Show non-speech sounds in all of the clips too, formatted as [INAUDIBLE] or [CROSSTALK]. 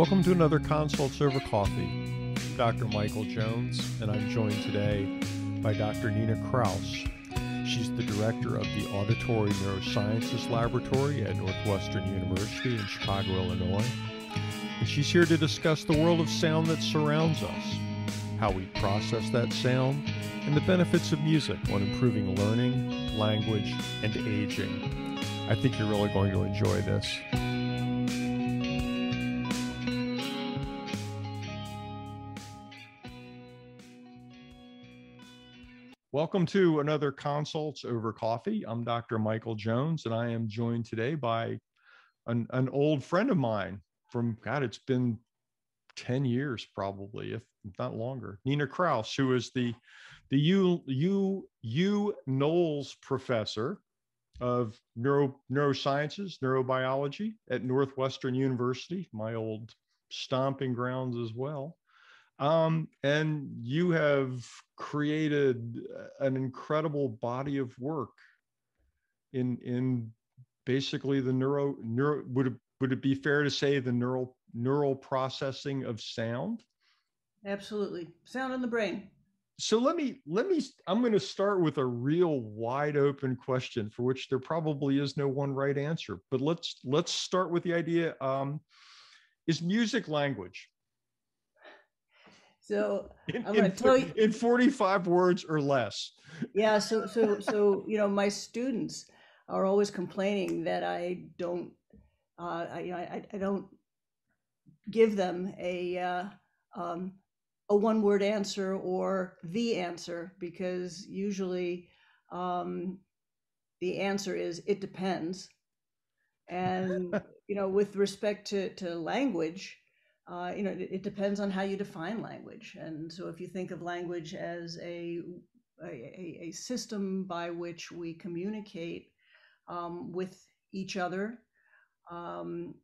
Welcome to another Consults Over Coffee. Dr. Michael Jones, and I'm joined today by Dr. Nina Kraus. She's the director of the Auditory Neurosciences Laboratory at Northwestern University in Chicago, Illinois. And she's here to discuss the world of sound that surrounds us, how we process that sound, and the benefits of music on improving learning, language, and aging. I think you're really going to enjoy this. Welcome to another Consults Over Coffee. I'm Dr. Michael Jones, and I am joined today by an, an old friend of mine from, God, it's been 10 years probably, if not longer, Nina Kraus, who is the, the U, U, U Knowles Professor of Neuro, Neurosciences, Neurobiology at Northwestern University, my old stomping grounds as well. Um, and you have created an incredible body of work in in basically the neuro neuro would it, would it be fair to say the neural neural processing of sound? Absolutely. Sound in the brain. So let me let me i'm going to start with a real wide open question for which there probably is no one right answer but let's let's start with the idea um, is music language so in, I'm going to tell you in 45 words or less. Yeah. So, [LAUGHS] so, so, you know, my students are always complaining that I don't, uh, I, you know, I, I don't give them a, uh, um, a one word answer or the answer because usually um, the answer is it depends. And, [LAUGHS] you know, with respect to, to language, uh, you know, it, it, depends on how you define language. And so if you think of language as a, a, a system by which we communicate um, with each other, um,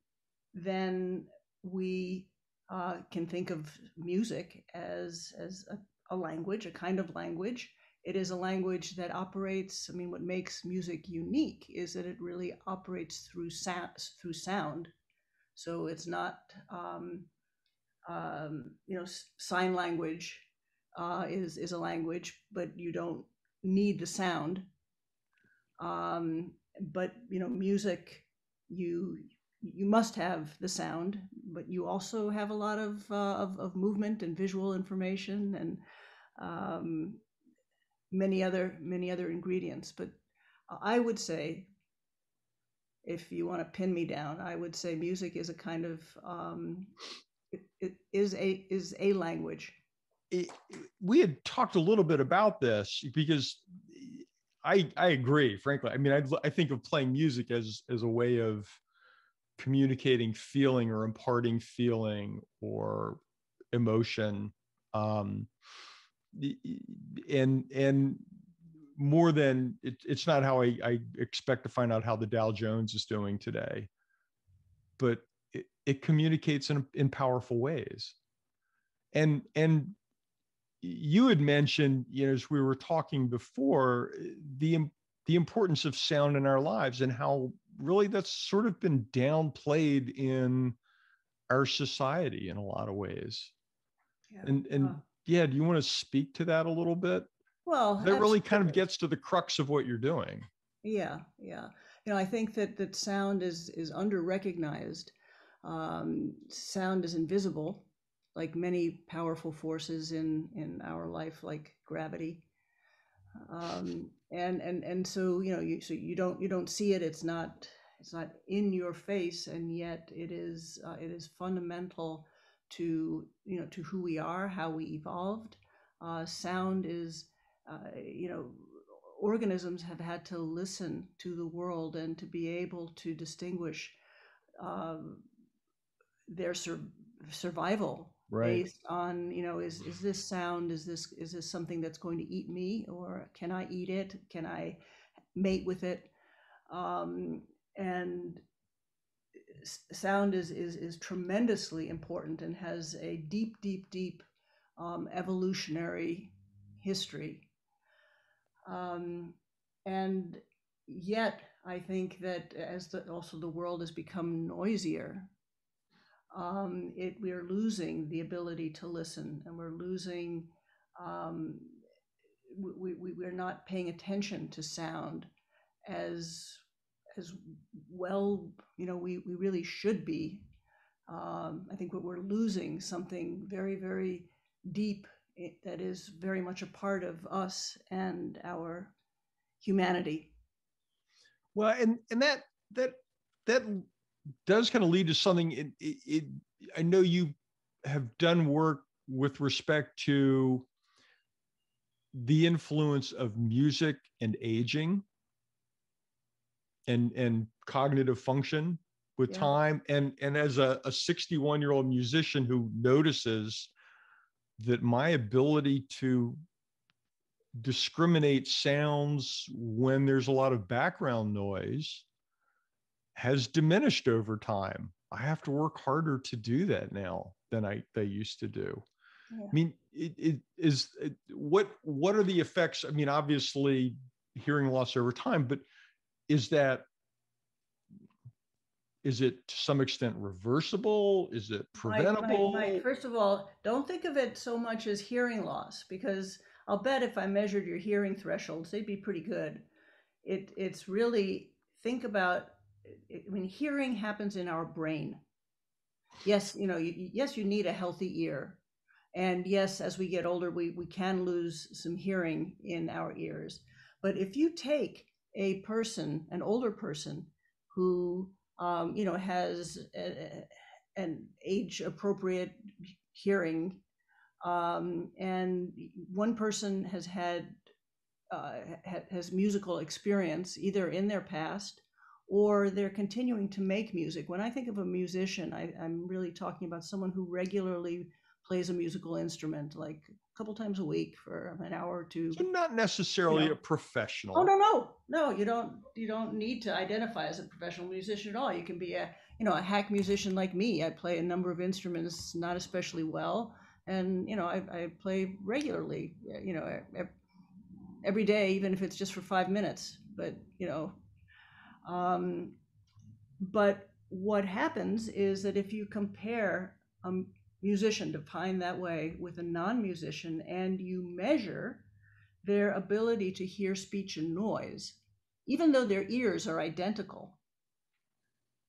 then we uh, can think of music as, as a, a language, a kind of language. It is a language that operates. I mean, what makes music unique is that it really operates through sound. Through sound, so it's not um, um, you know, sign language uh, is is a language, but you don't need the sound. Um, but you know, music, you you must have the sound, but you also have a lot of uh, of, of, movement and visual information and um, many other many other ingredients. But I would say, if you want to pin me down, I would say music is a kind of um, it is a is a language. It, we had talked a little bit about this because I I agree. Frankly, I mean, I I think of playing music as as a way of communicating feeling or imparting feeling or emotion um and and more than it, it's not how I, I expect to find out how the dow jones is doing today but it communicates in, in powerful ways. And and you had mentioned you know as we were talking before the the importance of sound in our lives and how really that's sort of been downplayed in our society in a lot of ways. Yeah. and and yeah do you want to speak to that a little bit? Well that really kind of gets to the crux of what you're doing. Yeah yeah. You know i think that that sound is is under recognized um, sound is invisible, like many powerful forces in in our life, like gravity. Um, and and and so you know, you so you don't you don't see it. It's not it's not in your face, and yet it is uh, it is fundamental to you know to who we are, how we evolved. Uh, sound is uh, you know organisms have had to listen to the world and to be able to distinguish um, their sur- survival right. based on you know is is this sound? Is this is this something that's going to eat me or can I eat it? Can I mate with it? Um, and sound is, is is tremendously important and has a deep deep deep um, evolutionary history. Um, and yet I think that as the, also the world has become noisier um, it we are losing the ability to listen, and we're losing. Um, we, we we're not paying attention to sound as as well. You know, we we really should be. Um, I think we're losing something very very deep that is very much a part of us and our humanity. Well, and and that that that does kind of lead to something. It, it, it, I know you have done work with respect to the influence of music and aging and and cognitive function with yeah. time and and as a, a 61 year old musician who notices that my ability to discriminate sounds when there's a lot of background noise has diminished over time. I have to work harder to do that now than I they used to do. Yeah. I mean, it, it is it, what what are the effects? I mean, obviously hearing loss over time, but is that is it to some extent reversible? Is it preventable? Mike, Mike, Mike, first of all, don't think of it so much as hearing loss because I'll bet if I measured your hearing thresholds, they'd be pretty good. It it's really think about I mean, hearing happens in our brain. Yes, you know, you, yes, you need a healthy ear. And yes, as we get older, we, we can lose some hearing in our ears. But if you take a person, an older person, who, um, you know, has a, an age appropriate hearing, um, and one person has had uh, has musical experience either in their past or they're continuing to make music. When I think of a musician, I, am really talking about someone who regularly plays a musical instrument, like a couple times a week for an hour or two. So not necessarily you know. a professional. Oh no, no, no! You don't you don't need to identify as a professional musician at all. You can be a you know a hack musician like me. I play a number of instruments, not especially well, and you know I, I play regularly. You know every day, even if it's just for five minutes. But you know um, but what happens is that if you compare a musician defined that way with a non musician and you measure their ability to hear speech and noise, even though their ears are identical,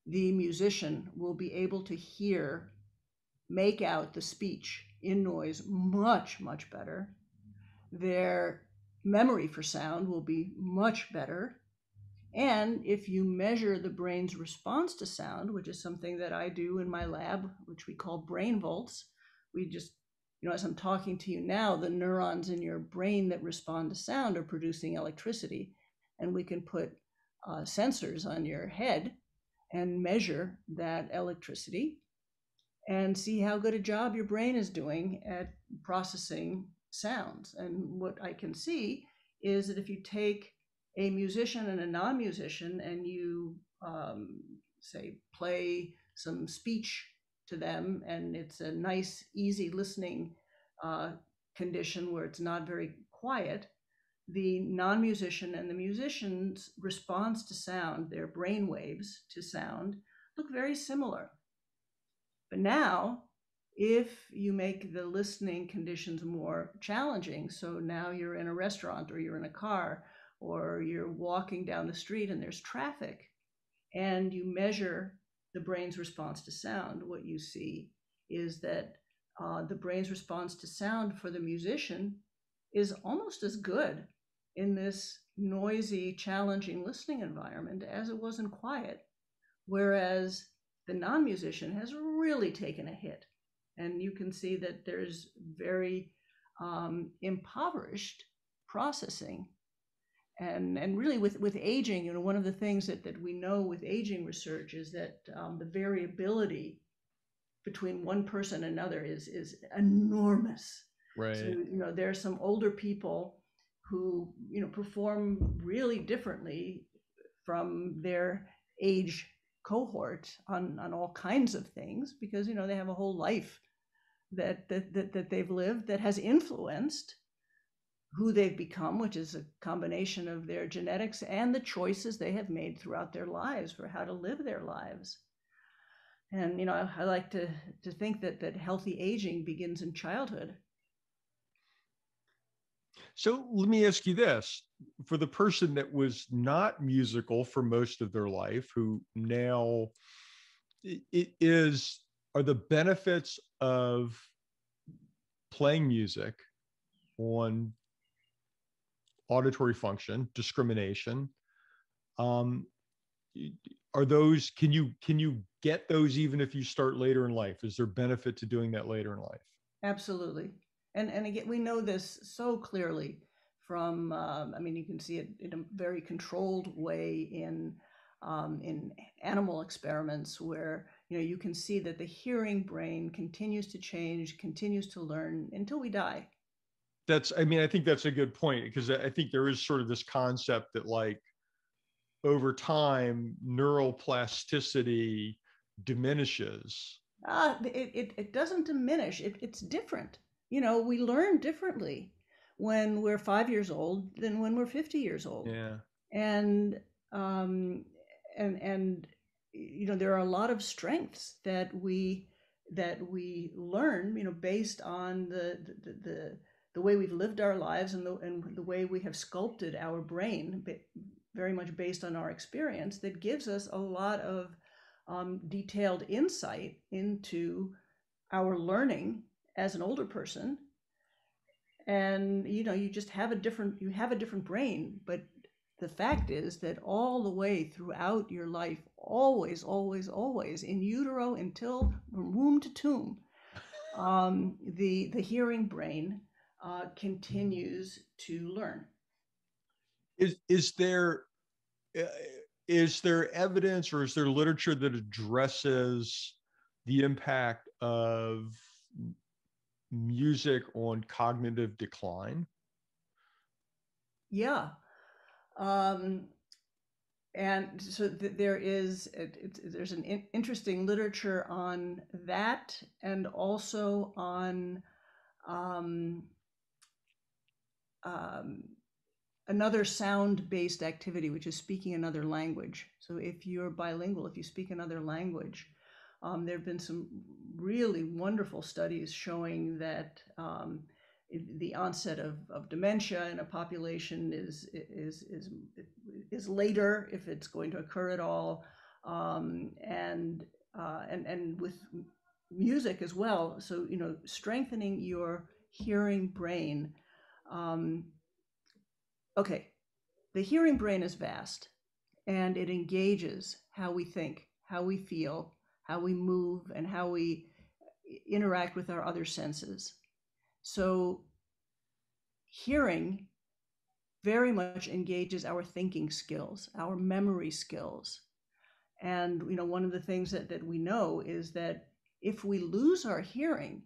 the musician will be able to hear, make out the speech in noise much, much better. Their memory for sound will be much better. And if you measure the brain's response to sound, which is something that I do in my lab, which we call Brainvolts, we just, you know, as I'm talking to you now, the neurons in your brain that respond to sound are producing electricity. And we can put uh, sensors on your head and measure that electricity and see how good a job your brain is doing at processing sounds. And what I can see is that if you take a musician and a non-musician and you um, say play some speech to them and it's a nice easy listening uh, condition where it's not very quiet the non-musician and the musician's response to sound their brain waves to sound look very similar. But now if you make the listening conditions more challenging so now you're in a restaurant or you're in a car or you're walking down the street and there's traffic and you measure the brain's response to sound, what you see is that uh, the brain's response to sound for the musician is almost as good in this noisy, challenging listening environment as it was in quiet. Whereas the non musician has really taken a hit. And you can see that there's very um, impoverished processing and and really with with aging you know one of the things that that we know with aging research is that um, the variability between one person and another is is enormous. Right. so you know there are some older people who you know perform really differently from their age cohort on on all kinds of things because you know they have a whole life that that that, that they've lived that has influenced who they've become, which is a combination of their genetics and the choices they have made throughout their lives for how to live their lives. And you know, I, I like to to think that that healthy aging begins in childhood. So let me ask you this for the person that was not musical for most of their life, who now it is, are the benefits of playing music on auditory function, discrimination, um, are those can you can you get those even if you start later in life? Is there benefit to doing that later in life? Absolutely. And and again we know this so clearly from um, i mean you can see it in a very controlled way in um, in animal experiments where you know you can see that the hearing brain continues to change continues to learn until we die that's i mean i think that's a good point because i think there is sort of this concept that like over time neural plasticity diminishes. Uh, it, it, it doesn't diminish it, it's different. You know we learn differently when we're five years old than when we're 50 years old. Yeah. And um and and you know there are a lot of strengths that we that we learn you know based on the the the, the way we've lived our lives and the and the way we have sculpted our brain very much based on our experience that gives us a lot of um, detailed insight into our learning as an older person. And you know you just have a different you have a different brain but the fact is that all the way throughout your life always always always in utero until womb to tomb um, the the hearing brain uh, continues to learn is is there uh, is there evidence or is there literature that addresses the impact of music on cognitive decline? Yeah. Um, and so th- there is it, it, there's an in- interesting literature on that and also on um, um, another sound based activity which is speaking another language so if you're bilingual if you speak another language um, there have been some really wonderful studies showing that um, the onset of, of dementia in a population is, is, is, is later if it's going to occur at all. Um, and, uh, and, and with music as well. So, you know, strengthening your hearing brain. Um, okay, the hearing brain is vast and it engages how we think, how we feel, how we move, and how we interact with our other senses. So, hearing very much engages our thinking skills, our memory skills. And you know, one of the things that, that we know is that if we lose our hearing,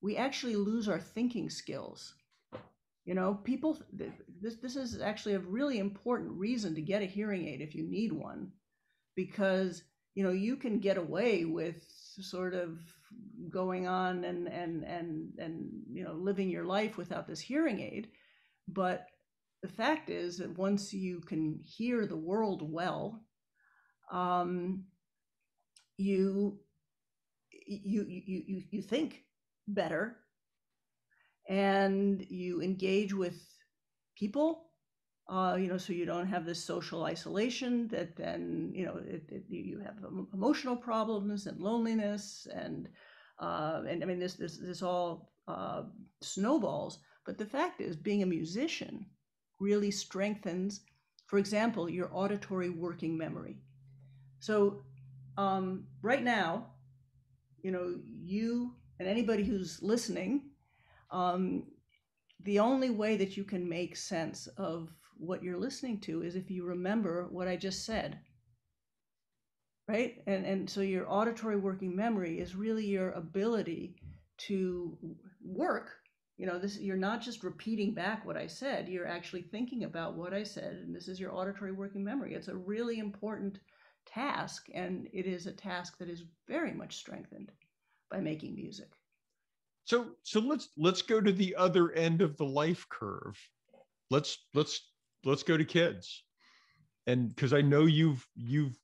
we actually lose our thinking skills. You know, people this this is actually a really important reason to get a hearing aid if you need one because you know you can get away with sort of going on and and and and you know living your life without this hearing aid. But the fact is that once you can hear the world well um, you, you you you you think better and you engage with people uh, you know, so you don't have this social isolation that then, you know, it, it, you have emotional problems and loneliness and, uh, and I mean, this, this, this all uh, snowballs. But the fact is, being a musician really strengthens, for example, your auditory working memory. So um, right now, you know, you and anybody who's listening, um, the only way that you can make sense of what you're listening to is if you remember what I just said. Right? And and so your auditory working memory is really your ability to work. You know, this you're not just repeating back what I said, you're actually thinking about what I said, and this is your auditory working memory. It's a really important task, and it is a task that is very much strengthened by making music. So so let's let's go to the other end of the life curve. Let's let's let's go to kids and because i know you've you've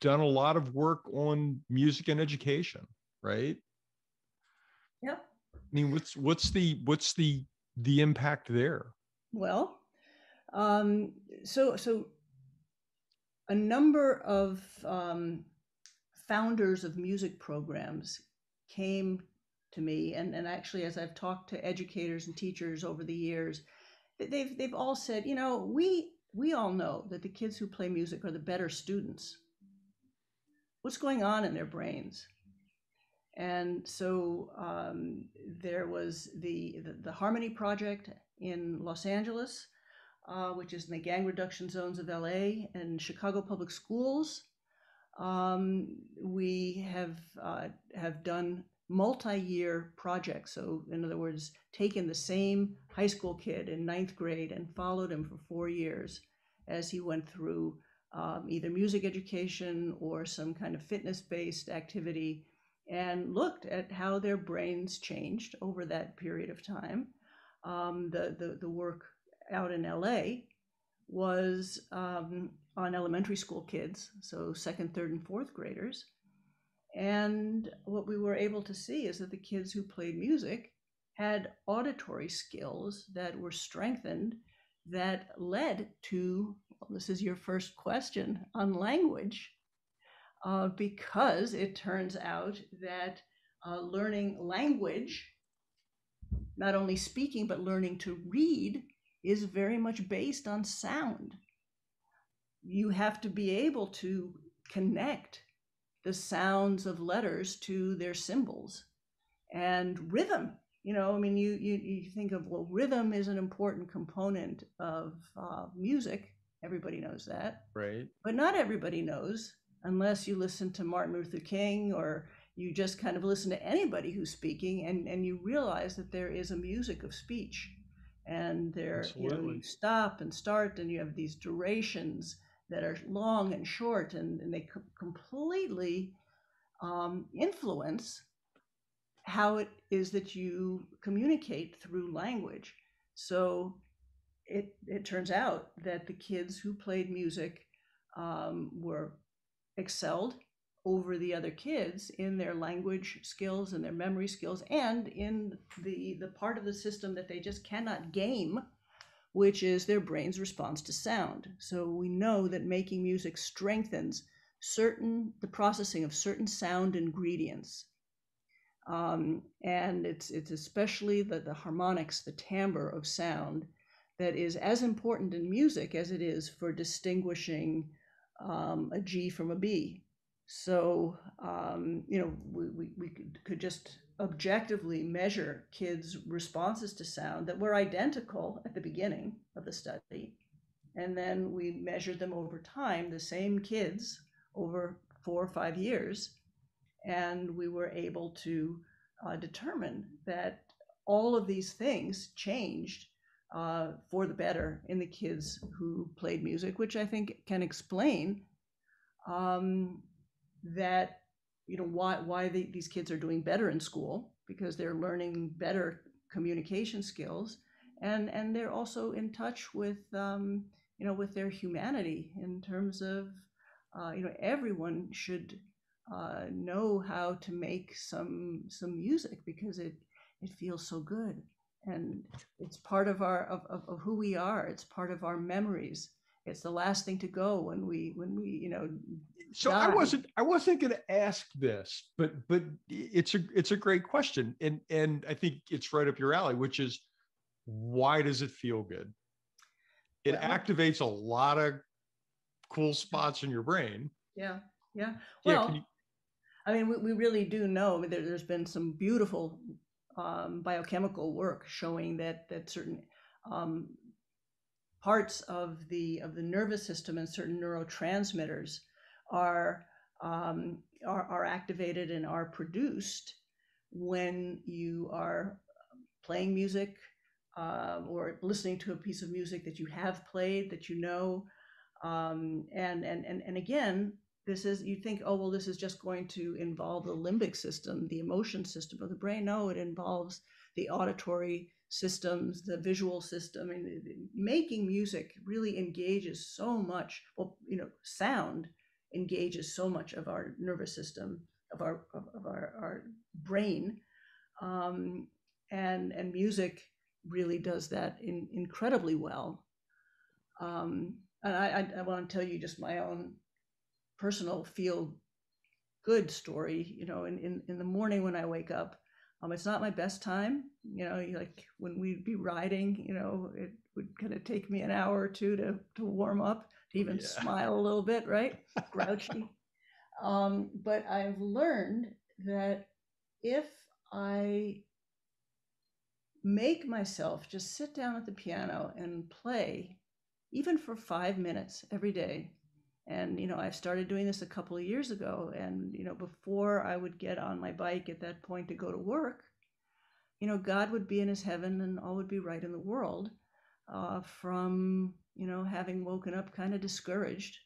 done a lot of work on music and education, right? Yep. I mean, what's what's the what's the the impact there? Well, um, so so a number of um, founders of music programs came to me, and and actually, as I've talked to educators and teachers over the years, they've they've all said, you know, we we all know that the kids who play music are the better students. What's going on in their brains? And so um, there was the, the, the Harmony Project in Los Angeles, uh, which is in the gang reduction zones of LA and Chicago Public Schools. Um, we have uh, have done multi-year projects. So, in other words, taken the same high school kid in ninth grade and followed him for four years as he went through um, either music education or some kind of fitness-based activity, and looked at how their brains changed over that period of time. Um, the, the the work out in LA was um, on elementary school kids, so second, third, and fourth graders and what we were able to see is that the kids who played music had auditory skills that were strengthened that led to well, this is your first question on language, uh, because it turns out that uh, learning language, not only speaking, but learning to read, is very much based on sound. You have to be able to connect the sounds of letters to their symbols. And rhythm you know i mean you you, you think of well rhythm is an important component of uh, music. Everybody knows that. Right. But not everybody knows unless you listen to martin luther king or you just kind of listen to anybody who's speaking and and you realize that there is a music of speech. And there you, know, you stop and start and you have these durations that are long and short, and, and they co- completely um, influence how it is that you communicate through language. So it, it turns out that the kids who played music um, were excelled over the other kids in their language skills and their memory skills and in the the part of the system that they just cannot game which is their brain's response to sound. So we know that making music strengthens certain the processing of certain sound ingredients. Um, and it's it's especially the, the harmonics, the timbre of sound that is as important in music as it is for distinguishing um, a G from a B. So, um, you know, we, we, we could, could just objectively measure kids' responses to sound that were identical at the beginning of the study. And then we measured them over time, the same kids over four or five years. And we were able to uh, determine that all of these things changed uh, for the better in the kids who played music, which I think can explain um, that you know why why the, these kids are doing better in school because they're learning better communication skills and and they're also in touch with um, you know with their humanity in terms of uh, you know everyone should uh, know how to make some some music because it it feels so good. And it's part of our of, of, of who we are. It's part of our memories it's the last thing to go when we when we you know so die. i wasn't i wasn't going to ask this but but it's a it's a great question and and i think it's right up your alley which is why does it feel good? It well, activates a lot of cool spots in your brain. Yeah yeah. Well yeah, you, i mean we, we really do know I mean, there, has been some beautiful um, biochemical work showing that that certain um, parts of the of the nervous system and certain neurotransmitters are um, are, are activated and are produced when you are playing music uh, or listening to a piece of music that you have played that you know. Um, and and and and again this is you think oh well this is just going to involve the limbic system the emotion system of the brain. No it involves the auditory systems, the visual system, and making music really engages so much. Well, you know, sound engages so much of our nervous system, of our of, of our, our brain, um, and and music really does that in, incredibly well. Um, and I, I, I want to tell you just my own personal feel good story. You know, in, in, in the morning when I wake up, um, it's not my best time. You know, like when we'd be riding, you know, it would kind of take me an hour or two to, to warm up, to even yeah. smile a little bit, right? [LAUGHS] Grouchy. um, but I've learned that if I make myself just sit down at the piano and play, even for five minutes every day, and you know i've started doing this a couple of years ago and you know before i would get on my bike at that point to go to work you know god would be in his heaven and all would be right in the world uh, from you know having woken up kind of discouraged.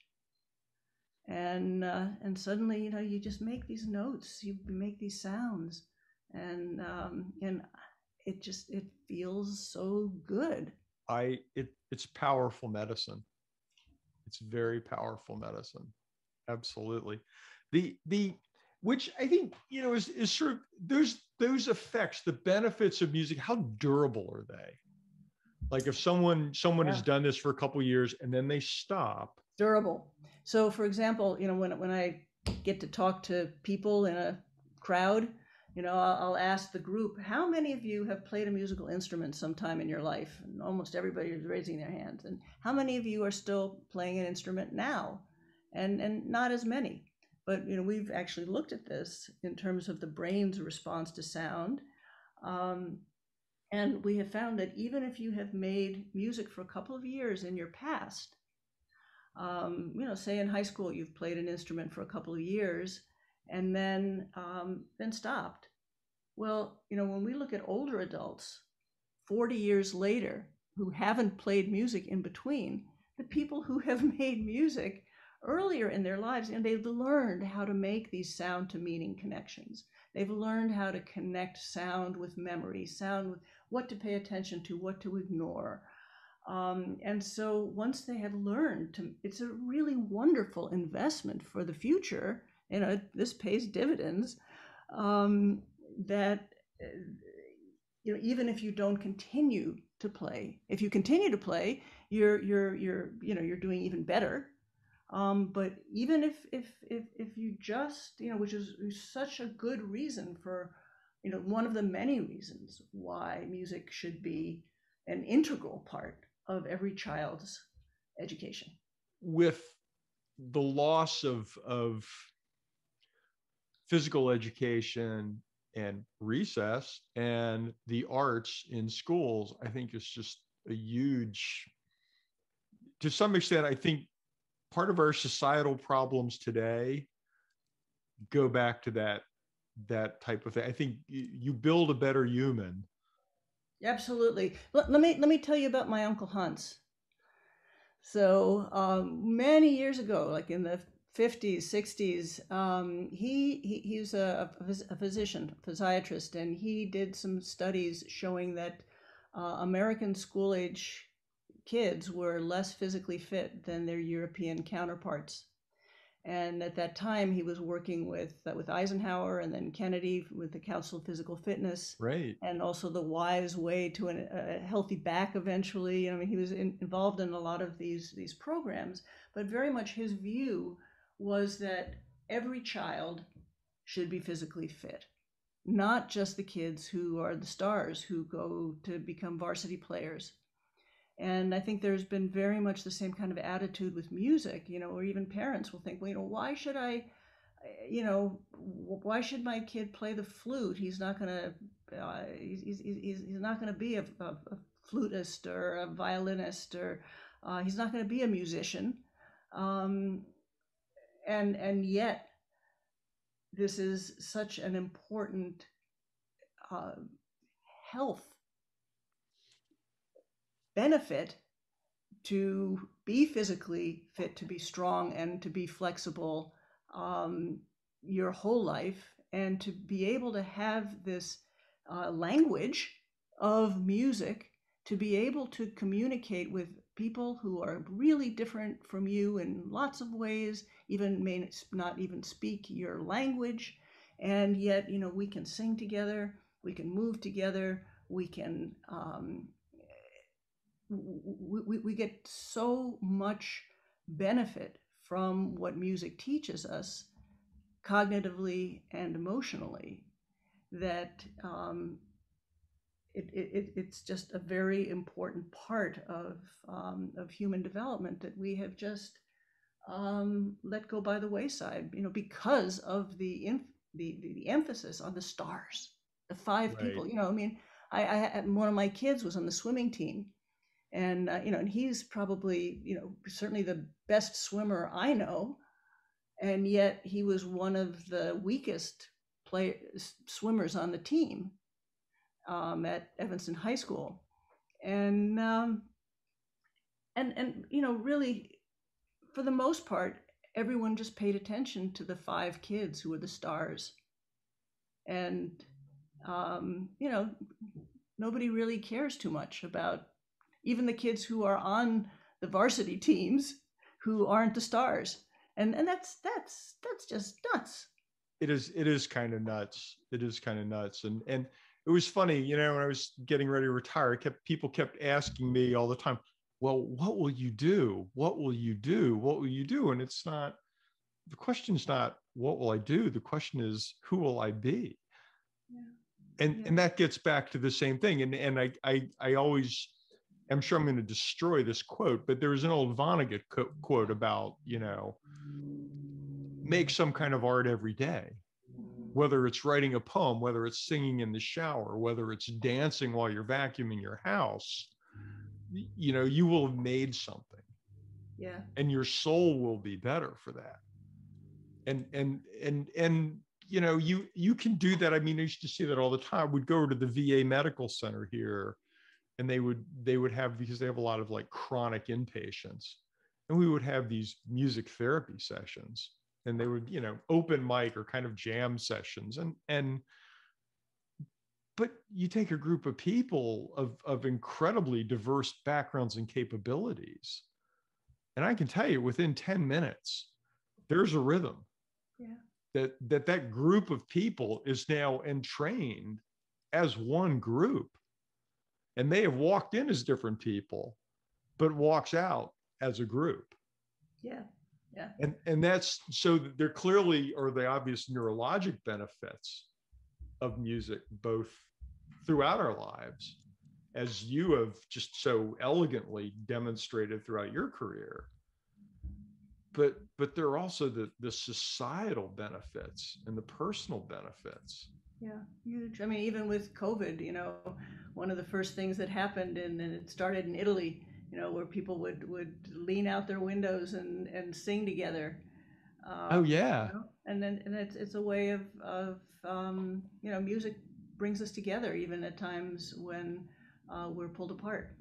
And uh, and suddenly you know you just make these notes you make these sounds and um, and it just it feels so good. I it it's powerful medicine it's very powerful medicine. Absolutely. The the which I think you know is is sort of those those effects, the benefits of music. How durable are they? Like if someone someone yeah. has done this for a couple years and then they stop. Durable. So, for example, you know when when I get to talk to people in a crowd, you know, I'll, ask the group, how many of you have played a musical instrument sometime in your life? And almost everybody is raising their hands. And how many of you are still playing an instrument now? And and not as many. But you know, we've actually looked at this in terms of the brain's response to sound. Um, and we have found that even if you have made music for a couple of years in your past, um, you know, say in high school you've played an instrument for a couple of years, and then um, then stopped. Well, you know, when we look at older adults, 40 years later, who haven't played music in between, the people who have [LAUGHS] made music earlier in their lives, and they've learned how to make these sound to meaning connections. They've learned how to connect sound with memory, sound with what to pay attention to, what to ignore. Um, and so once they have learned to, it's a really wonderful investment for the future you know this pays dividends um, that you know even if you don't continue to play if you continue to play you're you're you're you know you're doing even better. Um, but even if if if if you just you know which is, is such a good reason for you know one of the many reasons why music should be an integral part of every child's education. With the loss of of physical education and recess and the arts in schools, I think is just a huge, to some extent, I think part of our societal problems today go back to that that type of thing. I think you build a better human. Absolutely. Let, let me let me tell you about my uncle Hans. So um, many years ago, like in the 50s, 60s, um, he, he, he was a, a, physician, physiatrist, and he did some studies showing that uh, American school age kids were less physically fit than their European counterparts. And at that time, he was working with uh, with Eisenhower and then Kennedy with the Council of Physical Fitness, right? And also the Y's Way to an, a healthy back. Eventually, I mean, he was in, involved in a lot of these these programs, but very much his view was that every child should be physically fit, not just the kids who are the stars who go to become varsity players. And I think there's been very much the same kind of attitude with music, you know, or even parents will think, well, you know, why should I, you know, why should my kid play the flute? He's not to, uh, he's, he's, he's, not to be a, a, a, flutist or a violinist or uh, he's not to be a musician. Um, and and yet this is such an important uh, health benefit to be physically fit to be strong and to be flexible um, your whole life and to be able to have this uh, language of music to be able to communicate with people who are really different from you in lots of ways, even may not even speak your language, and yet you know we can sing together, we can move together, we can um, we, we, we get so much benefit from what music teaches us cognitively and emotionally that um, it, it, it's just a very important part of, um, of human development that we have just um, let go by the wayside, you know, because of the, inf- the, the, the, emphasis on the stars, the five right. people, you know, I mean, I, I, one of my kids was on the swimming team and, uh, you know, and he's probably, you know, certainly the best swimmer I know. And yet he was one of the weakest play swimmers on the team um, at Evanston High School, and um, and and you know really, for the most part, everyone just paid attention to the five kids who were the stars, and um, you know nobody really cares too much about even the kids who are on the varsity teams who aren't the stars. And and that's that's that's just nuts. It is it is kind of nuts. It is kind of nuts. And and it was funny, you know, when I was getting ready to retire, kept people kept asking me all the time, well, what will you do? What will you do? What will you do? And it's not the question is not what will I do? The question is who will I be? Yeah. And yeah. and that gets back to the same thing. And and I I I always I'm sure I'm going to destroy this quote, but there was an old Vonnegut co- quote about, you know, make some kind of art every day whether it's writing a poem, whether it's singing in the shower, whether it's dancing while you're vacuuming your house, you know, you will have made something. Yeah. And your soul will be better for that. And and and and you know, you you can do that. I mean, I used to see that all the time. We'd go to the VA medical center here and they would they would have because they have a lot of like chronic inpatients. And we would have these music therapy sessions and they would you know open mic or kind of jam sessions and and but you take a group of people of of incredibly diverse backgrounds and capabilities and i can tell you within 10 minutes there's a rhythm. Yeah. that that that group of people is now entrained as one group and they have walked in as different people but walks out as a group. Yeah yeah. And and that's so there clearly are the obvious neurologic benefits of music both throughout our lives as you have just so elegantly demonstrated throughout your career. But but there are also the the societal benefits and the personal benefits. Yeah huge. I mean even with covid you know one of the first things that happened and, and it started in italy you know, where people would would lean out their windows and and sing together. Um, oh yeah. You know? And then and it's it's a way of of um, you know music brings us together even at times when uh, we're pulled apart.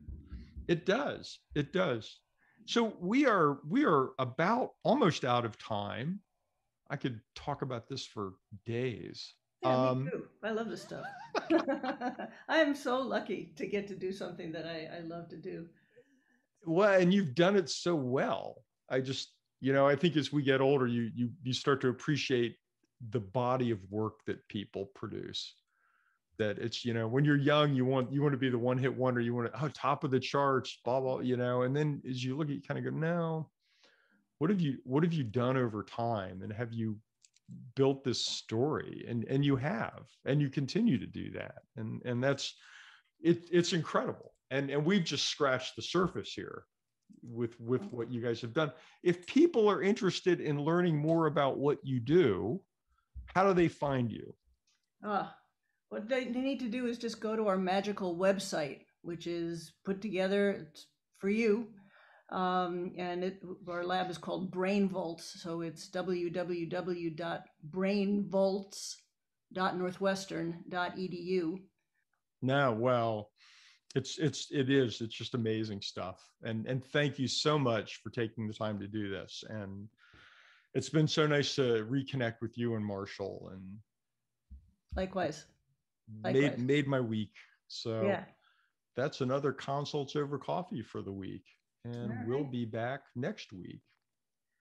It does. It does. So we are we are about almost out of time. I could talk about this for days. Yeah, um, me too. I love this stuff. [LAUGHS] [LAUGHS] I am so lucky to get to do something that I, I love to do well and you've done it so well. I just you know i think as we get older you you you start to appreciate the body of work that people produce. That it's you know when you're young you want you want to be the one hit wonder. You want to oh top of the charts blah blah you know and then as you look at you kind of go no. What have you what have you done over time? And have you built this story? And and you have and you continue to do that. And and that's it it's incredible and and we've just scratched the surface here with with what you guys have done. If people are interested in learning more about what you do how do they find you? Uh, what they, they need to do is just go to our magical website which is put together for you. Um, and it, our lab is called brainvolts so it's www.brainvolts.northwestern.edu now well it's it's it is it's just amazing stuff. And and thank you so much for taking the time to do this. And it's been so nice to reconnect with you and marshall and likewise, likewise. made made my week. So yeah. that's another consults over coffee for the week. And All we'll be back next week.